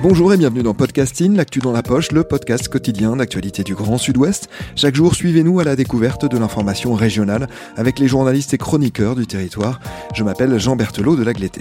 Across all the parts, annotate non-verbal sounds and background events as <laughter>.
Bonjour et bienvenue dans Podcasting, l'actu dans la poche, le podcast quotidien d'actualité du Grand Sud-Ouest. Chaque jour, suivez-nous à la découverte de l'information régionale avec les journalistes et chroniqueurs du territoire. Je m'appelle Jean Berthelot de l'Agleté.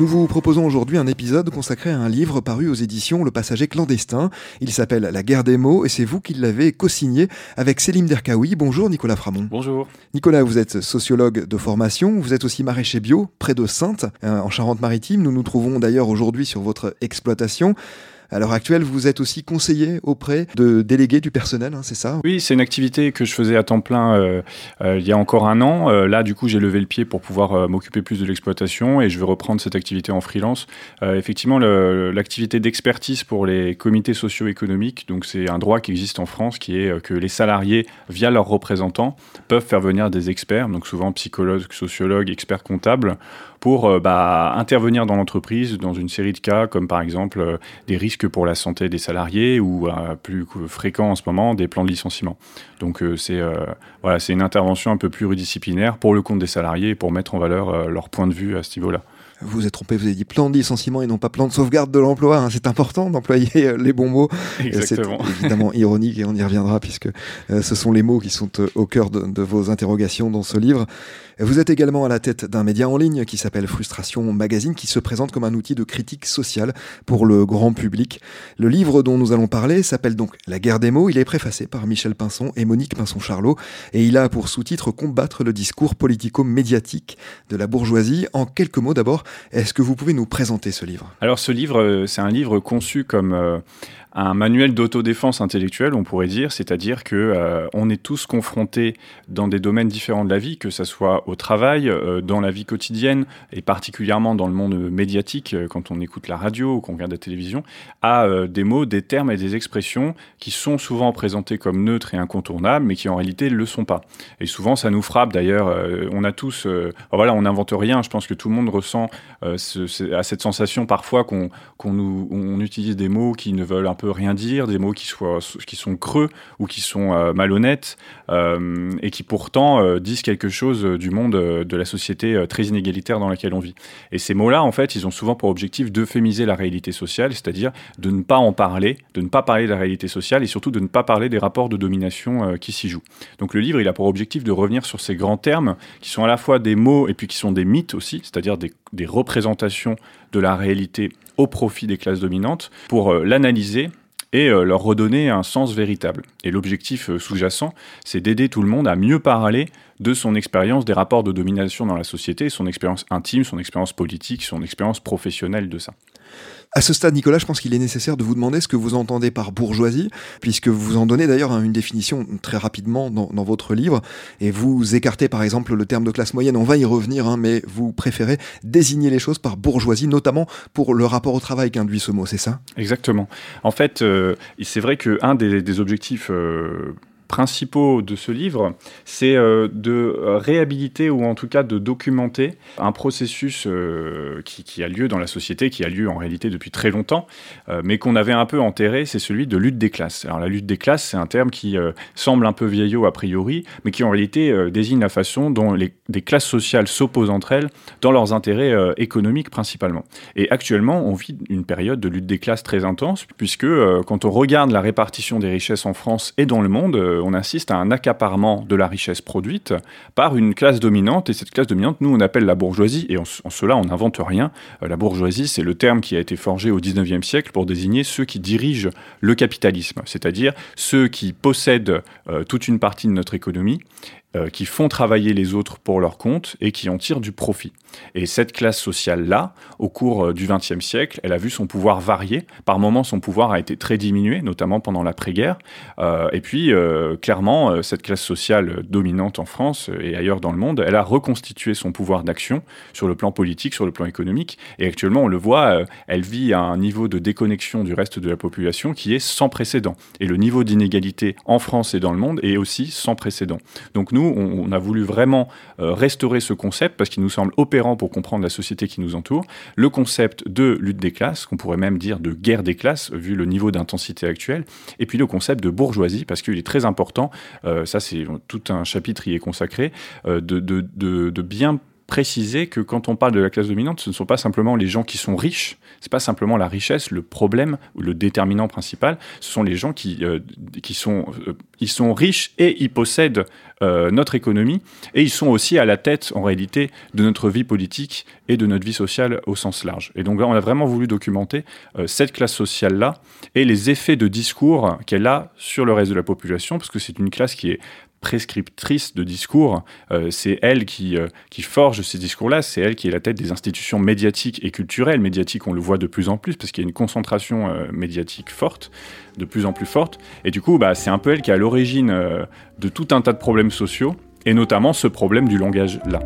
Nous vous proposons aujourd'hui un épisode consacré à un livre paru aux éditions Le Passager clandestin. Il s'appelle La guerre des mots et c'est vous qui l'avez co-signé avec Célim Derkaoui. Bonjour Nicolas Framont. Bonjour. Nicolas, vous êtes sociologue de formation, vous êtes aussi maraîcher bio près de Sainte, euh, en Charente-Maritime. Nous nous trouvons d'ailleurs aujourd'hui sur votre exploitation. À l'heure actuelle, vous êtes aussi conseiller auprès de délégués du personnel, hein, c'est ça? Oui, c'est une activité que je faisais à temps plein euh, euh, il y a encore un an. Euh, là, du coup, j'ai levé le pied pour pouvoir m'occuper plus de l'exploitation et je vais reprendre cette activité en freelance. effectivement, l'activité d'expertise pour les comités socio-économiques, donc c'est un droit qui existe en France, qui est que les salariés, via leurs représentants, peuvent faire venir des experts, donc souvent psychologues, sociologues, experts comptables, pour bah, intervenir dans l'entreprise dans une série de cas, comme par exemple des risques que pour la santé des salariés ou euh, plus fréquent en ce moment des plans de licenciement. Donc euh, c'est euh, voilà, c'est une intervention un peu pluridisciplinaire pour le compte des salariés et pour mettre en valeur leur point de vue à ce niveau-là. Vous êtes trompé, vous avez dit plan de licenciement et non pas plan de sauvegarde de l'emploi. Hein. C'est important d'employer les bons mots. C'est <laughs> évidemment ironique et on y reviendra puisque ce sont les mots qui sont au cœur de, de vos interrogations dans ce livre. Vous êtes également à la tête d'un média en ligne qui s'appelle Frustration Magazine, qui se présente comme un outil de critique sociale pour le grand public. Le livre dont nous allons parler s'appelle donc La guerre des mots. Il est préfacé par Michel Pinson et Monique Pinson-Charlot, et il a pour sous-titre Combattre le discours politico-médiatique de la bourgeoisie. En quelques mots d'abord, est-ce que vous pouvez nous présenter ce livre? Alors ce livre, euh, c'est un livre conçu comme... Euh, un manuel d'autodéfense intellectuelle, on pourrait dire, c'est-à-dire que euh, on est tous confrontés dans des domaines différents de la vie, que ce soit au travail, euh, dans la vie quotidienne et particulièrement dans le monde médiatique, euh, quand on écoute la radio ou qu'on regarde la télévision, à des mots, des termes et des expressions qui sont souvent présentés comme neutres et incontournables, mais qui en réalité ne le sont pas. Et souvent, ça nous frappe. D'ailleurs, on a tous, voilà, on n'invente rien. Je pense que tout le monde ressent à cette sensation parfois qu'on nous on utilise des mots qui ne veulent un peu rien dire, des mots qui, soient, qui sont creux ou qui sont euh, malhonnêtes euh, et qui pourtant euh, disent quelque chose du monde de la société très inégalitaire dans laquelle on vit. Et ces mots-là, en fait, ils ont souvent pour objectif d'euphémiser la réalité sociale, c'est-à-dire de ne pas en parler, de ne pas parler de la réalité sociale et surtout de ne pas parler des rapports de domination qui s'y jouent. Donc le livre, il a pour objectif de revenir sur ces grands termes qui sont à la fois des mots et puis qui sont des mythes aussi, c'est-à-dire des, représentations de la réalité au profit des classes dominantes pour euh, l'analyser et euh, leur redonner un sens véritable. Et l'objectif euh, sous-jacent, c'est d'aider tout le monde à mieux parler de son expérience des rapports de domination dans la société, son expérience intime, son expérience politique, son expérience professionnelle de ça. À ce stade, Nicolas, je pense qu'il est nécessaire de vous demander ce que vous entendez par bourgeoisie, puisque vous en donnez d'ailleurs une définition très rapidement dans, votre livre, et vous écartez par exemple le terme de classe moyenne, on va y revenir, hein, mais vous préférez désigner les choses par bourgeoisie, notamment pour le rapport au travail qu'induit ce mot, c'est ça? Exactement. En fait, euh, c'est vrai qu'un des, des objectifs... Euh, principaux de ce livre, c'est euh, de réhabiliter ou en tout cas de documenter un processus euh, qui, a lieu dans la société, qui a lieu en réalité depuis très longtemps, euh, mais qu'on avait un peu enterré, c'est celui de lutte des classes. Alors la lutte des classes, c'est un terme qui semble un peu vieillot a priori, mais qui en réalité désigne la façon dont les, des classes sociales s'opposent entre elles dans leurs intérêts économiques principalement. Et actuellement, on vit une période de lutte des classes très intense, puisque quand on regarde la répartition des richesses en France et dans le monde, on assiste à un accaparement de la richesse produite par une classe dominante. Et cette classe dominante, nous, on appelle la bourgeoisie. Et en, cela, on n'invente rien. Euh, la bourgeoisie, c'est le terme qui a été forgé au 19e siècle pour désigner ceux qui dirigent le capitalisme, c'est-à-dire ceux qui possèdent euh, toute une partie de notre économie euh, qui font travailler les autres pour leur compte et qui en tirent du profit. Et cette classe sociale-là, au cours euh, du XXe siècle, elle a vu son pouvoir varier. Par moments, son pouvoir a été très diminué, notamment pendant l'après-guerre. Euh, et puis, clairement, cette classe sociale dominante en France et ailleurs dans le monde, elle a reconstitué son pouvoir d'action sur le plan politique, sur le plan économique. Et actuellement, on le voit, elle vit à un niveau de déconnexion du reste de la population qui est sans précédent. Et le niveau d'inégalité en France et dans le monde est aussi sans précédent. Donc nous, on, a voulu vraiment euh, restaurer ce concept parce qu'il nous semble opérant pour comprendre la société qui nous entoure. Le concept de lutte des classes, qu'on pourrait même dire de guerre des classes, vu le niveau d'intensité actuel. Et puis le concept de bourgeoisie, parce qu'il est très important, euh, ça c'est tout un chapitre y est consacré, euh, de, bien préciser que quand on parle de la classe dominante, ce ne sont pas simplement les gens qui sont riches, c'est pas simplement la richesse, le problème ou le déterminant principal, ce sont les gens qui, euh, qui sont, euh, ils sont riches et ils possèdent euh, notre économie et ils sont aussi à la tête en réalité de notre vie politique et de notre vie sociale au sens large. Et donc là, on a vraiment voulu documenter cette classe sociale-là et les effets de discours qu'elle a sur le reste de la population, parce que c'est une classe qui est prescriptrice de discours. Euh, c'est elle qui, euh, qui forge ces discours-là, c'est elle qui est la tête des institutions médiatiques et culturelles. Médiatiques, on le voit de plus en plus parce qu'il y a une concentration euh, médiatique forte, de plus en plus forte. Et du coup, bah, c'est un peu elle qui est à l'origine de tout un tas de problèmes sociaux, et notamment ce problème du langage-là.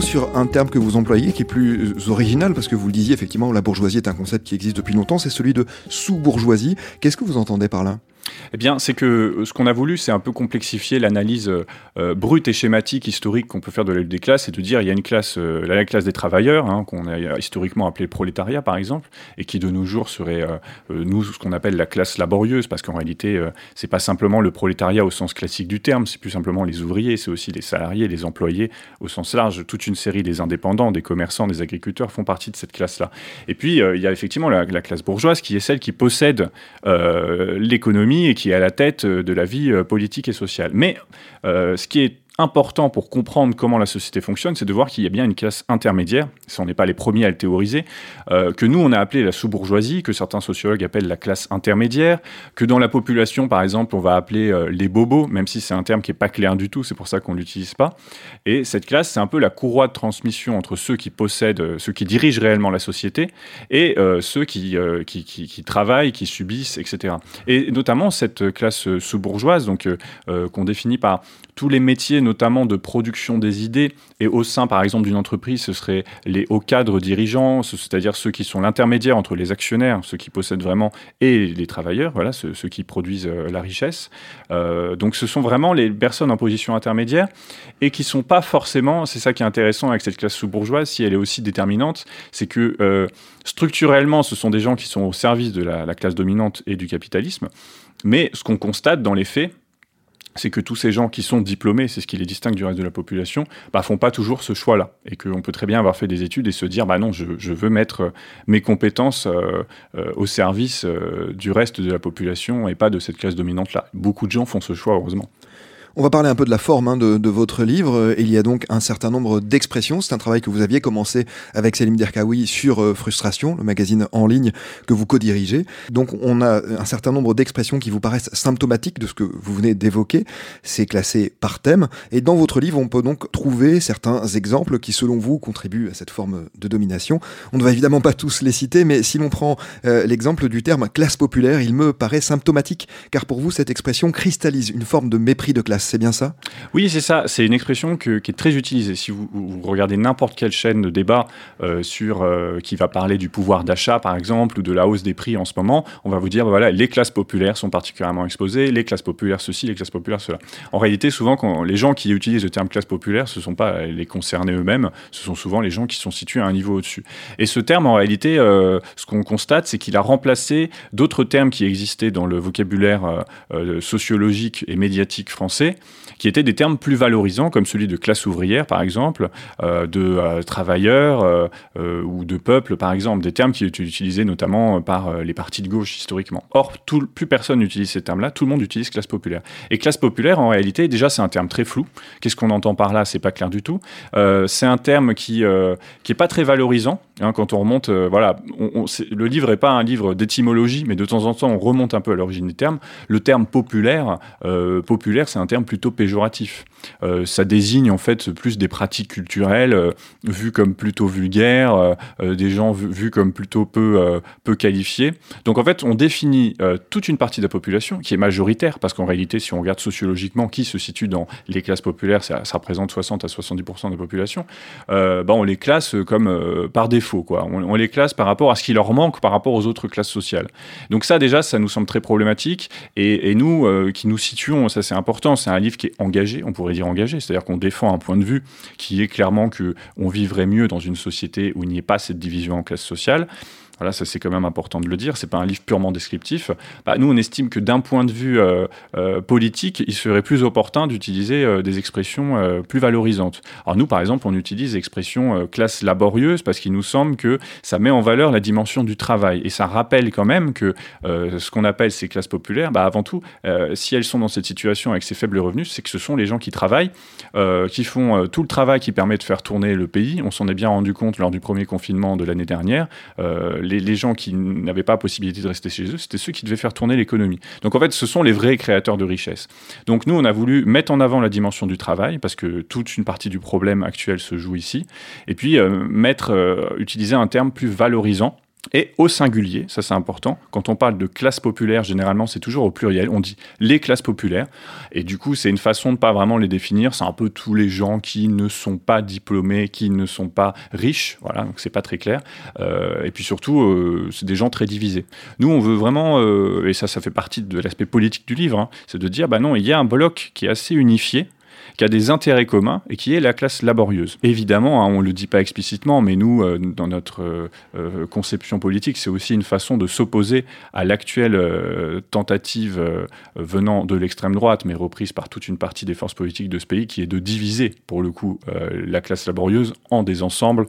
Sur un terme que vous employez qui est plus original, parce que vous le disiez, effectivement, la bourgeoisie est un concept qui existe depuis longtemps, c'est celui de sous-bourgeoisie. Qu'est-ce que vous entendez par là? Eh bien, c'est que euh, ce qu'on a voulu, c'est un peu complexifier l'analyse euh, euh, brute et schématique historique qu'on peut faire de la lutte des classes et de dire il y a une classe, la classe des travailleurs, hein, qu'on a historiquement appelé le prolétariat par exemple, et qui de nos jours serait nous ce qu'on appelle la classe laborieuse, parce qu'en réalité, c'est pas simplement le prolétariat au sens classique du terme, c'est plus simplement les ouvriers, c'est aussi les salariés, les employés au sens large. Toute une série des indépendants, des commerçants, des agriculteurs font partie de cette classe-là. Et puis il y a effectivement la, classe bourgeoise qui est celle qui possède l'économie et qui est à la tête euh, de la vie euh, politique et sociale. Mais euh, ce qui est important pour comprendre comment la société fonctionne, c'est de voir qu'il y a bien une classe intermédiaire, si on n'est pas les premiers à le théoriser, euh, que nous on a appelé la sous-bourgeoisie, que certains sociologues appellent la classe intermédiaire, que dans la population par exemple on va appeler euh, les bobos, même si c'est un terme qui est pas clair du tout, c'est pour ça qu'on l'utilise pas. Et cette classe, c'est un peu la courroie de transmission entre ceux qui possèdent, euh, ceux qui dirigent réellement la société, et ceux qui qui, qui, qui, travaillent, qui subissent, etc. Et notamment cette classe sous-bourgeoise, donc qu'on définit par tous les métiers, notamment de production des idées, et au sein, par exemple, d'une entreprise, ce seraient les hauts cadres dirigeants, c'est-à-dire ceux qui sont l'intermédiaire entre les actionnaires, ceux qui possèdent vraiment, et les travailleurs, voilà, ceux, qui produisent euh, la richesse. Euh, donc, ce sont vraiment les personnes en position intermédiaire et qui sont pas forcément, c'est ça qui est intéressant avec cette classe sous-bourgeoise, si elle est aussi déterminante, c'est que euh, structurellement, ce sont des gens qui sont au service de la classe dominante et du capitalisme. Mais ce qu'on constate dans les faits, c'est que tous ces gens qui sont diplômés, c'est ce qui les distingue du reste de la population, bah, font pas toujours ce choix-là. Et qu'on peut très bien avoir fait des études et se dire, bah non, je, veux mettre euh, mes compétences euh, euh, au service du reste de la population et pas de cette classe dominante-là. Beaucoup de gens font ce choix, heureusement. On va parler un peu de la forme hein, de, votre livre. Il y a donc un certain nombre d'expressions. C'est un travail que vous aviez commencé avec Selim Derkaoui sur euh, Frustration, le magazine en ligne que vous co-dirigez. Donc on a un certain nombre d'expressions qui vous paraissent symptomatiques de ce que vous venez d'évoquer. C'est classé par thème. Et dans votre livre, on peut donc trouver certains exemples qui, selon vous, contribuent à cette forme de domination. On ne va évidemment pas tous les citer, mais si l'on prend euh, l'exemple du terme classe populaire, il me paraît symptomatique, car pour vous, cette expression cristallise une forme de mépris de classe c'est bien ça? Oui, c'est ça. C'est une expression qui est très utilisée. Si vous, regardez n'importe quelle chaîne de débat euh, sur euh, qui va parler du pouvoir d'achat, par exemple, ou de la hausse des prix en ce moment, on va vous dire voilà, les classes populaires sont particulièrement exposées, les classes populaires ceci, les classes populaires cela. En réalité, souvent, quand les gens qui utilisent le terme classe populaire, ce ne sont pas les concernés eux-mêmes, ce sont souvent les gens qui sont situés à un niveau au-dessus. Et ce terme, en réalité, euh, ce qu'on constate, c'est qu'il a remplacé d'autres termes qui existaient dans le vocabulaire sociologique et médiatique français, qui étaient des termes plus valorisants, comme celui de classe ouvrière, par exemple, euh, de euh, travailleurs euh, ou de peuple, par exemple, des termes qui étaient utilisés notamment par les partis de gauche historiquement. Or, plus personne n'utilise ces termes-là, tout le monde utilise classe populaire. Et classe populaire, en réalité, déjà, c'est un terme très flou. Qu'est-ce qu'on entend par là? C'est pas clair du tout. c'est un terme qui qui est pas très valorisant. Hein, quand on remonte, voilà, le livre est pas un livre d'étymologie, mais de temps en temps, on remonte un peu à l'origine des termes. Le terme populaire, populaire, c'est un terme plutôt péjoratif. Euh, ça désigne en fait plus des pratiques culturelles euh, vues comme plutôt vulgaires, euh, des gens vus, comme plutôt peu, peu qualifiés. Donc en fait, on définit toute une partie de la population qui est majoritaire, parce qu'en réalité, si on regarde sociologiquement qui se situe dans les classes populaires, ça, représente 60 à 70% de la population, bah, on les classe comme par défaut. Quoi. On, les classe par rapport à ce qui leur manque par rapport aux autres classes sociales. Donc ça déjà, ça nous semble très problématique. Et, et nous, qui nous situons, ça c'est important, c'est un livre qui est engagé, on pourrait dire engagé, c'est-à-dire qu'on défend un point de vue qui est clairement que on vivrait mieux dans une société où il n'y ait pas cette division en classes sociales. Voilà, ça c'est quand même important de le dire. C'est pas un livre purement descriptif. Bah, nous, on estime que d'un point de vue euh, euh, politique, il serait plus opportun d'utiliser euh, des expressions plus valorisantes. Alors nous, par exemple, on utilise l'expression classe laborieuse parce qu'il nous semble que ça met en valeur la dimension du travail et ça rappelle quand même que ce qu'on appelle ces classes populaires, bah, avant tout, si elles sont dans cette situation avec ces faibles revenus, c'est que ce sont les gens qui travaillent, qui font tout le travail qui permet de faire tourner le pays. On s'en est bien rendu compte lors du premier confinement de l'année dernière les, gens qui n'avaient pas possibilité de rester chez eux, c'était ceux qui devaient faire tourner l'économie. Donc en fait, ce sont les vrais créateurs de richesse. Donc nous, on a voulu mettre en avant la dimension du travail, parce que toute une partie du problème actuel se joue ici, et puis euh, mettre, euh, utiliser un terme plus valorisant et au singulier, ça c'est important. Quand on parle de classe populaire, généralement c'est toujours au pluriel. On dit les classes populaires. Et du coup, c'est une façon de pas vraiment les définir. C'est un peu tous les gens qui ne sont pas diplômés, qui ne sont pas riches. Voilà, donc c'est pas très clair. Euh, et puis surtout, euh, c'est des gens très divisés. Nous, on veut vraiment, euh, et ça, ça fait partie de l'aspect politique du livre, hein, c'est de dire, bah non, il y a un bloc qui est assez unifié qui a des intérêts communs et qui est la classe laborieuse. Évidemment, hein, on ne le dit pas explicitement, mais nous, euh, dans notre euh, euh, conception politique, c'est aussi une façon de s'opposer à l'actuelle tentative venant de l'extrême droite, mais reprise par toute une partie des forces politiques de ce pays, qui est de diviser, pour le coup, la classe laborieuse en des ensembles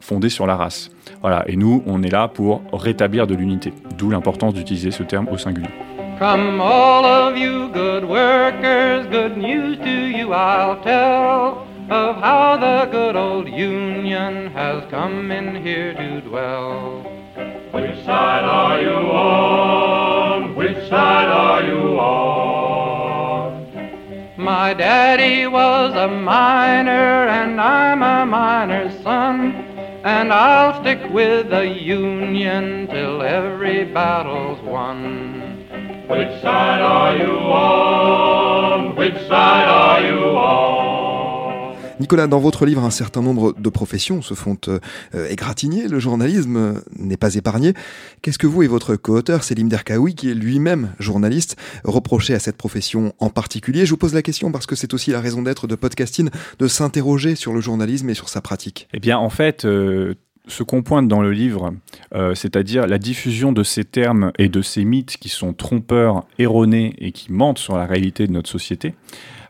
fondés sur la race. Voilà, et nous, on est là pour rétablir de l'unité, d'où l'importance d'utiliser ce terme au singulier. From all of you good workers, good news to you I'll tell of how the good old Union has come in here to dwell. Which side are you on? Which side are you on? My daddy was a miner and I'm a miner's son. And I'll stick with the Union till every battle's won. Which side are you on? Which side are you on? Nicolas, dans votre livre, un certain nombre de professions se font euh, égratigner. Le journalisme n'est pas épargné. Qu'est-ce que vous et votre co-auteur, Selim Derkaoui, qui est lui-même journaliste, reprochez à cette profession en particulier? Je vous pose la question parce que c'est aussi la raison d'être de Podcasting, de s'interroger sur le journalisme et sur sa pratique. Eh bien, en fait, euh, ce qu'on pointe dans le livre, euh, c'est-à-dire la diffusion de ces termes et de ces mythes qui sont trompeurs, erronés et qui mentent sur la réalité de notre société,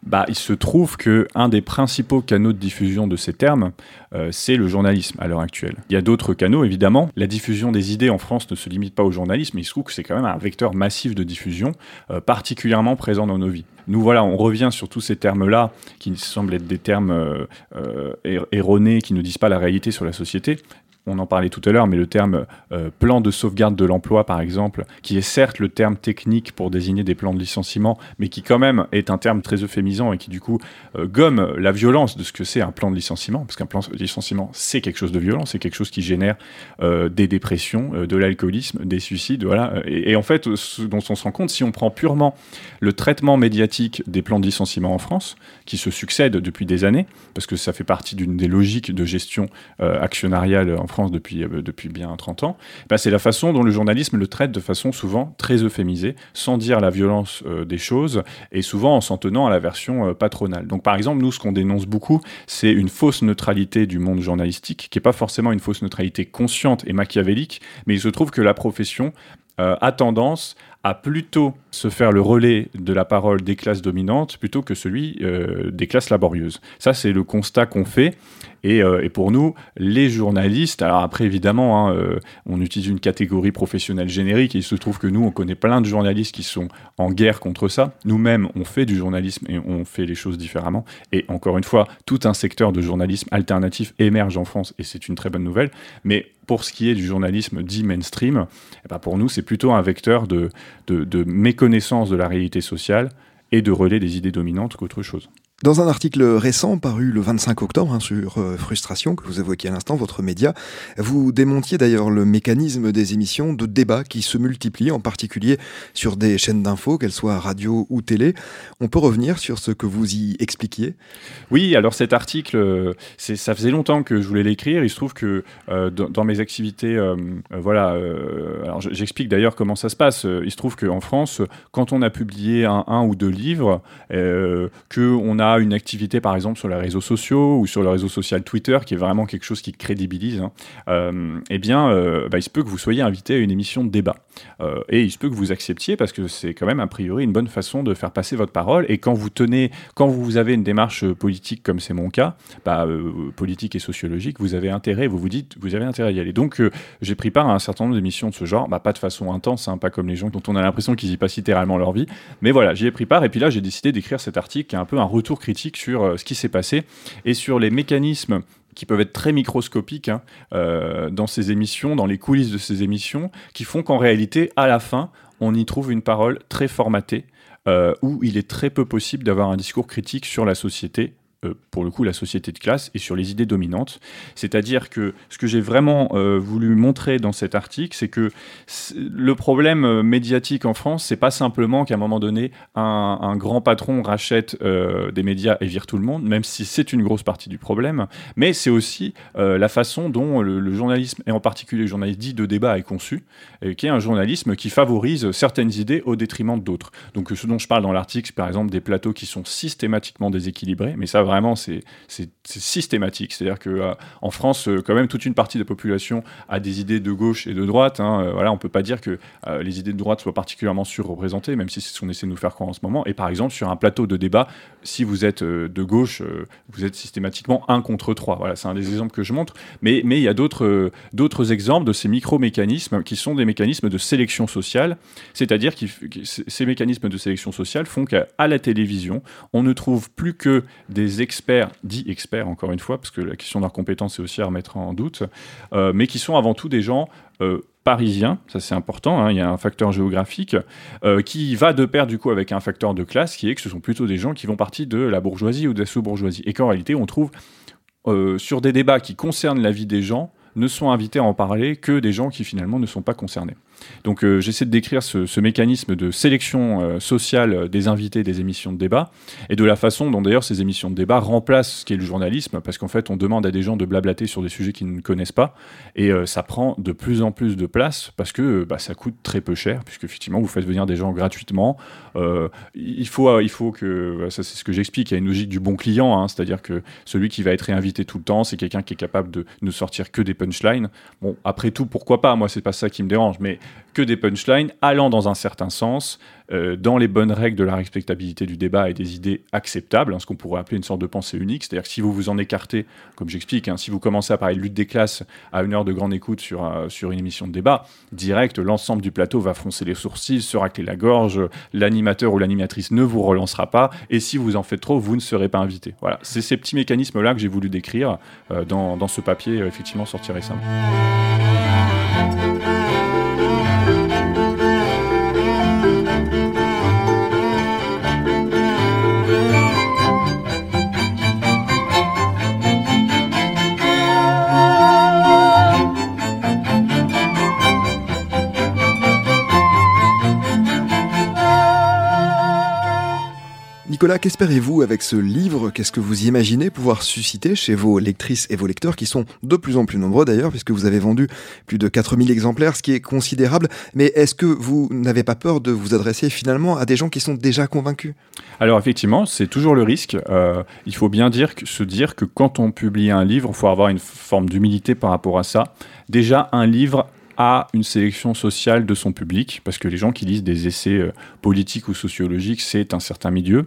bah, il se trouve que un des principaux canaux de diffusion de ces termes, euh, c'est le journalisme à l'heure actuelle. Il y a d'autres canaux, évidemment. La diffusion des idées en France ne se limite pas au journalisme, mais il se trouve que c'est quand même un vecteur massif de diffusion, euh, particulièrement présent dans nos vies. Nous, voilà, on revient sur tous ces termes-là, qui semblent être des termes erronés, qui ne disent pas la réalité sur la société on en parlait tout à l'heure, mais le terme euh, plan de sauvegarde de l'emploi, par exemple, qui est certes le terme technique pour désigner des plans de licenciement, mais qui quand même est un terme très euphémisant et qui du coup euh, gomme la violence de ce que c'est un plan de licenciement, parce qu'un plan de licenciement, c'est quelque chose de violent, c'est quelque chose qui génère euh, des dépressions, de l'alcoolisme, des suicides, voilà. Et, en fait, ce dont on se rend compte, si on prend purement le traitement médiatique des plans de licenciement en France, qui se succèdent depuis des années, parce que ça fait partie d'une des logiques de gestion actionnariale en France depuis, euh, depuis bien 30 ans, bah, c'est la façon dont le journalisme le traite de façon souvent très euphémisée, sans dire la violence euh, des choses, et souvent en s'en tenant à la version euh, patronale. Donc par exemple, nous, ce qu'on dénonce beaucoup, c'est une fausse neutralité du monde journalistique, qui n'est pas forcément une fausse neutralité consciente et machiavélique, mais il se trouve que la profession a tendance à plutôt se faire le relais de la parole des classes dominantes plutôt que celui des classes laborieuses. Ça, c'est le constat qu'on fait. Et, euh, et, pour nous, les journalistes, alors après évidemment, hein, euh, on utilise une catégorie professionnelle générique il se trouve que nous, on connaît plein de journalistes qui sont en guerre contre ça. Nous-mêmes, on fait du journalisme et on fait les choses différemment. Et encore une fois, tout un secteur de journalisme alternatif émerge en France et c'est une très bonne nouvelle. Mais pour ce qui est du journalisme dit mainstream, eh ben pour nous, c'est plutôt un vecteur de méconnaissance de la réalité sociale et de relais des idées dominantes qu'autre chose. Dans un article récent paru le 25 octobre hein, sur euh, Frustration, que vous évoquiez à l'instant, votre média, vous démontiez d'ailleurs le mécanisme des émissions de débat qui se multiplient, en particulier sur des chaînes d'infos, qu'elles soient radio ou télé. On peut revenir sur ce que vous y expliquiez? Oui, alors cet article, euh, ça faisait longtemps que je voulais l'écrire. Il se trouve que euh, dans, mes activités, voilà, j'explique d'ailleurs comment ça se passe. Il se trouve qu'en France, quand on a publié un, un ou deux livres, qu'on a une activité par exemple sur les réseaux sociaux ou sur le réseau social Twitter qui est vraiment quelque chose qui crédibilise, hein, euh, eh bien, euh, bah, il se peut que vous soyez invité à une émission de débat. Euh, et il se peut que vous acceptiez parce que c'est quand même a priori une bonne façon de faire passer votre parole. Et quand vous tenez, quand vous avez une démarche politique comme c'est mon cas, bah, politique et sociologique, vous avez intérêt, vous vous dites, vous avez intérêt à y aller. Donc j'ai pris part à un certain nombre d'émissions de ce genre, bah, pas de façon intense, hein, pas comme les gens dont on a l'impression qu'ils y passent littéralement leur vie, mais voilà, j'y ai pris part. Et puis là, j'ai décidé d'écrire cet article qui est un peu un retour critique sur euh, ce qui s'est passé et sur les mécanismes qui peuvent être très microscopiques hein, euh, dans ces émissions, dans les coulisses de ces émissions, qui font qu'en réalité, à la fin, on y trouve une parole très formatée, euh, où il est très peu possible d'avoir un discours critique sur la société euh, pour le coup la société de classe et sur les idées dominantes. C'est-à-dire que ce que j'ai vraiment euh, voulu montrer dans cet article, c'est que le problème euh, médiatique en France, c'est pas simplement qu'à un moment donné, un, grand patron rachète des médias et vire tout le monde, même si c'est une grosse partie du problème, mais c'est aussi la façon dont le, le, journalisme, et en particulier le journalisme dit de débat, est conçu, et qui est un journalisme qui favorise certaines idées au détriment d'autres. Donc ce dont je parle dans l'article, c'est par exemple des plateaux qui sont systématiquement déséquilibrés, mais ça vraiment, c'est systématique. C'est-à-dire que euh, en France, euh, quand même, toute une partie de la population a des idées de gauche et de droite. Hein. Euh, voilà, on peut pas dire que euh, les idées de droite soient particulièrement surreprésentées, même si c'est ce qu'on essaie de nous faire croire en ce moment. Et par exemple, sur un plateau de débat, si vous êtes de gauche, vous êtes systématiquement un contre trois. Voilà, c'est un des exemples que je montre. Mais, mais il y a d'autres d'autres exemples de ces micro-mécanismes qui sont des mécanismes de sélection sociale. C'est-à-dire que ces mécanismes de sélection sociale font qu'à la télévision, on ne trouve plus que des experts, dits experts encore une fois, parce que la question de leur compétence est aussi à remettre en doute, euh, mais qui sont avant tout des gens euh, parisiens, ça c'est important, hein, il y a un facteur géographique euh, qui va de pair du coup avec un facteur de classe qui est que ce sont plutôt des gens qui vont partie de la bourgeoisie ou de la sous-bourgeoisie et qu'en réalité on trouve sur des débats qui concernent la vie des gens ne sont invités à en parler que des gens qui finalement ne sont pas concernés. Donc euh, j'essaie de décrire ce, mécanisme de sélection euh, sociale des invités des émissions de débat et de la façon dont d'ailleurs ces émissions de débat remplacent ce qu'est le journalisme parce qu'en fait on demande à des gens de blablater sur des sujets qu'ils ne connaissent pas et euh, ça prend de plus en plus de place parce que bah, ça coûte très peu cher puisque effectivement vous faites venir des gens gratuitement. Euh, il faut il faut que ça c'est ce que j'explique il y a une logique du bon client hein, c'est-à-dire que celui qui va être réinvité tout le temps c'est quelqu'un qui est capable de ne sortir que des punchlines. Bon après tout pourquoi pas? Moi c'est pas ça qui me dérange mais que des punchlines allant dans un certain sens, euh, dans les bonnes règles de la respectabilité du débat et des idées acceptables, hein, ce qu'on pourrait appeler une sorte de pensée unique. C'est-à-dire que si vous vous en écartez, comme j'explique, hein, si vous commencez à parler de lutte des classes à une heure de grande écoute sur, sur une émission de débat, direct, l'ensemble du plateau va froncer les sourcils, se racler la gorge, l'animateur ou l'animatrice ne vous relancera pas, et si vous en faites trop, vous ne serez pas invité. Voilà, c'est ces petits mécanismes-là que j'ai voulu décrire euh, dans, dans, ce papier, euh, effectivement, sorti récemment. Nicolas, qu'espérez-vous avec ce livre? Qu'est-ce que vous imaginez pouvoir susciter chez vos lectrices et vos lecteurs, qui sont de plus en plus nombreux d'ailleurs, puisque vous avez vendu plus de 4000 exemplaires, ce qui est considérable. Mais est-ce que vous n'avez pas peur de vous adresser finalement à des gens qui sont déjà convaincus? Alors effectivement, c'est toujours le risque. Euh, il faut bien dire, se dire que quand on publie un livre, il faut avoir une forme d'humilité par rapport à ça. Déjà, un livre à une sélection sociale de son public, parce que les gens qui lisent des essais euh, politiques ou sociologiques, c'est un certain milieu.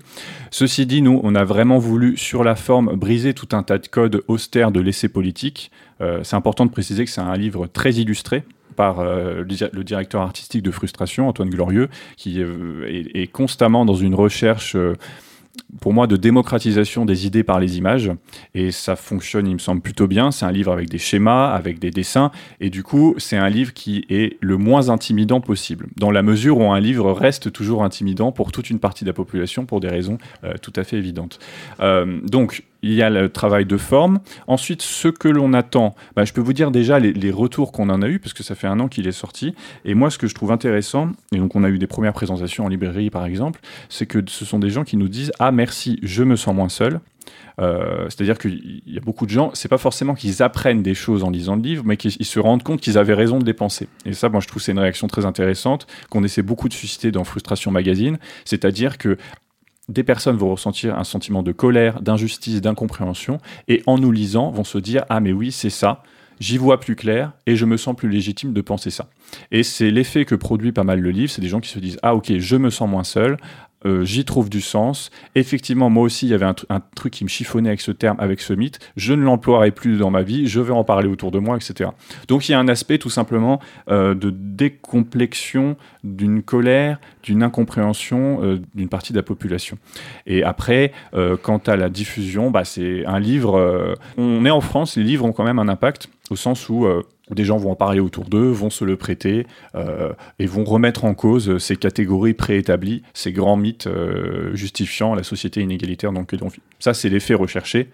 Ceci dit, nous, on a vraiment voulu, sur la forme, briser tout un tas de codes austères de l'essai politique. Euh, c'est important de préciser que c'est un livre très illustré, par euh, le directeur artistique de Frustration, Antoine Glorieux, qui est, constamment dans une recherche pour moi, de démocratisation des idées par les images. Et ça fonctionne, il me semble, plutôt bien. C'est un livre avec des schémas, avec des dessins. Et du coup, c'est un livre qui est le moins intimidant possible, dans la mesure où un livre reste toujours intimidant pour toute une partie de la population pour des raisons euh, tout à fait évidentes. Euh, donc, il y a le travail de forme. Ensuite, ce que l'on attend, bah, je peux vous dire déjà les, retours qu'on en a eu, parce que ça fait un an qu'il est sorti. Et moi, ce que je trouve intéressant, et donc on a eu des premières présentations en librairie par exemple, c'est que ce sont des gens qui nous disent Ah, merci, je me sens moins seul. Euh, c'est-à-dire qu'il y a beaucoup de gens, c'est pas forcément qu'ils apprennent des choses en lisant le livre, mais qu'ils se rendent compte qu'ils avaient raison de les penser. Et ça, moi, je trouve c'est une réaction très intéressante qu'on essaie beaucoup de susciter dans Frustration Magazine, c'est-à-dire que des personnes vont ressentir un sentiment de colère, d'injustice, d'incompréhension, et en nous lisant, vont se dire Ah, mais oui, c'est ça, j'y vois plus clair, et je me sens plus légitime de penser ça. Et c'est l'effet que produit pas mal le livre c'est des gens qui se disent Ah, ok, je me sens moins seul, euh, j'y trouve du sens. Effectivement, moi aussi, il y avait un, truc qui me chiffonnait avec ce terme, avec ce mythe. Je ne l'emploierai plus dans ma vie, je vais en parler autour de moi, etc. Donc il y a un aspect tout simplement euh, de décomplexion d'une colère, d'une incompréhension euh, d'une partie de la population. Et après, quant à la diffusion, bah, c'est un livre. on est en France, les livres ont quand même un impact au sens où des gens vont en parler autour d'eux, vont se le prêter euh, et vont remettre en cause ces catégories préétablies, ces grands mythes euh, justifiant la société inégalitaire dans laquelle on vit. Ça, c'est l'effet recherché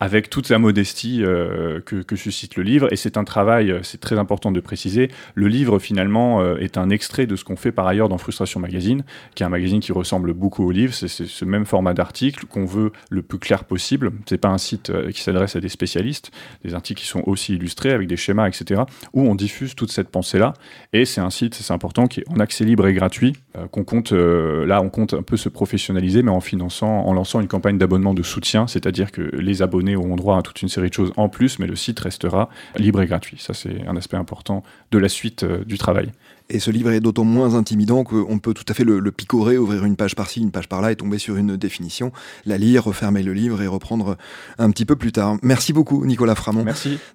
avec toute la modestie euh, que, suscite le livre. Et c'est un travail, euh, c'est très important de préciser. Le livre, finalement, euh, est un extrait de ce qu'on fait par ailleurs dans Frustration Magazine, qui est un magazine qui ressemble beaucoup au livre. C'est ce même format d'article qu'on veut le plus clair possible. C'est pas un site qui s'adresse à des spécialistes, des articles qui sont aussi illustrés avec des schémas, etc., où on diffuse toute cette pensée-là. Et c'est un site, c'est important, qui est en accès libre et gratuit, qu'on compte, là, on compte un peu se professionnaliser, mais en finançant, en lançant une campagne d'abonnement de soutien, c'est-à-dire que les abonnés auront droit à toute une série de choses en plus, mais le site restera libre et gratuit. Ça, c'est un aspect important de la suite euh, du travail. Et ce livre est d'autant moins intimidant qu'on peut tout à fait le, picorer, ouvrir une page par-ci, une page par-là et tomber sur une définition, la lire, refermer le livre et reprendre un petit peu plus tard. Merci beaucoup, Nicolas Framont,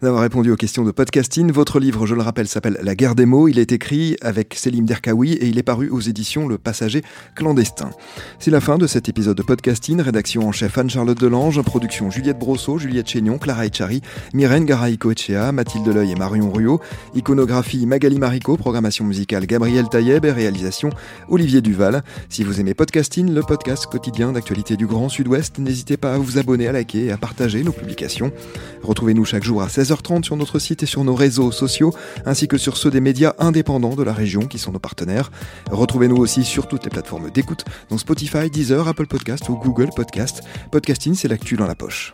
d'avoir répondu aux questions de podcasting. Votre livre, je le rappelle, s'appelle La guerre des mots. Il est écrit avec Selim Derkaoui et il est paru aux éditions Le Passager clandestin. C'est la fin de cet épisode de podcasting. Rédaction en chef Anne-Charlotte Delange, production Juliette Brosseau, Juliette Chénion, Clara Echari, Myrène Garaïco Echea, Mathilde Leuil et Marion Ruot, iconographie Magali Marico, programmation musicale Gabriel Taïeb et réalisation Olivier Duval. Si vous aimez Podcasting, le podcast quotidien d'actualité du Grand Sud-Ouest, n'hésitez pas à vous abonner, à liker et à partager nos publications. Retrouvez-nous chaque jour à 16h30 sur notre site et sur nos réseaux sociaux, ainsi que sur ceux des médias indépendants de la région qui sont nos partenaires. Retrouvez-nous aussi sur toutes les plateformes d'écoute, dont Spotify, Deezer, Apple Podcast ou Google Podcast. Podcasting, c'est l'actu dans la poche.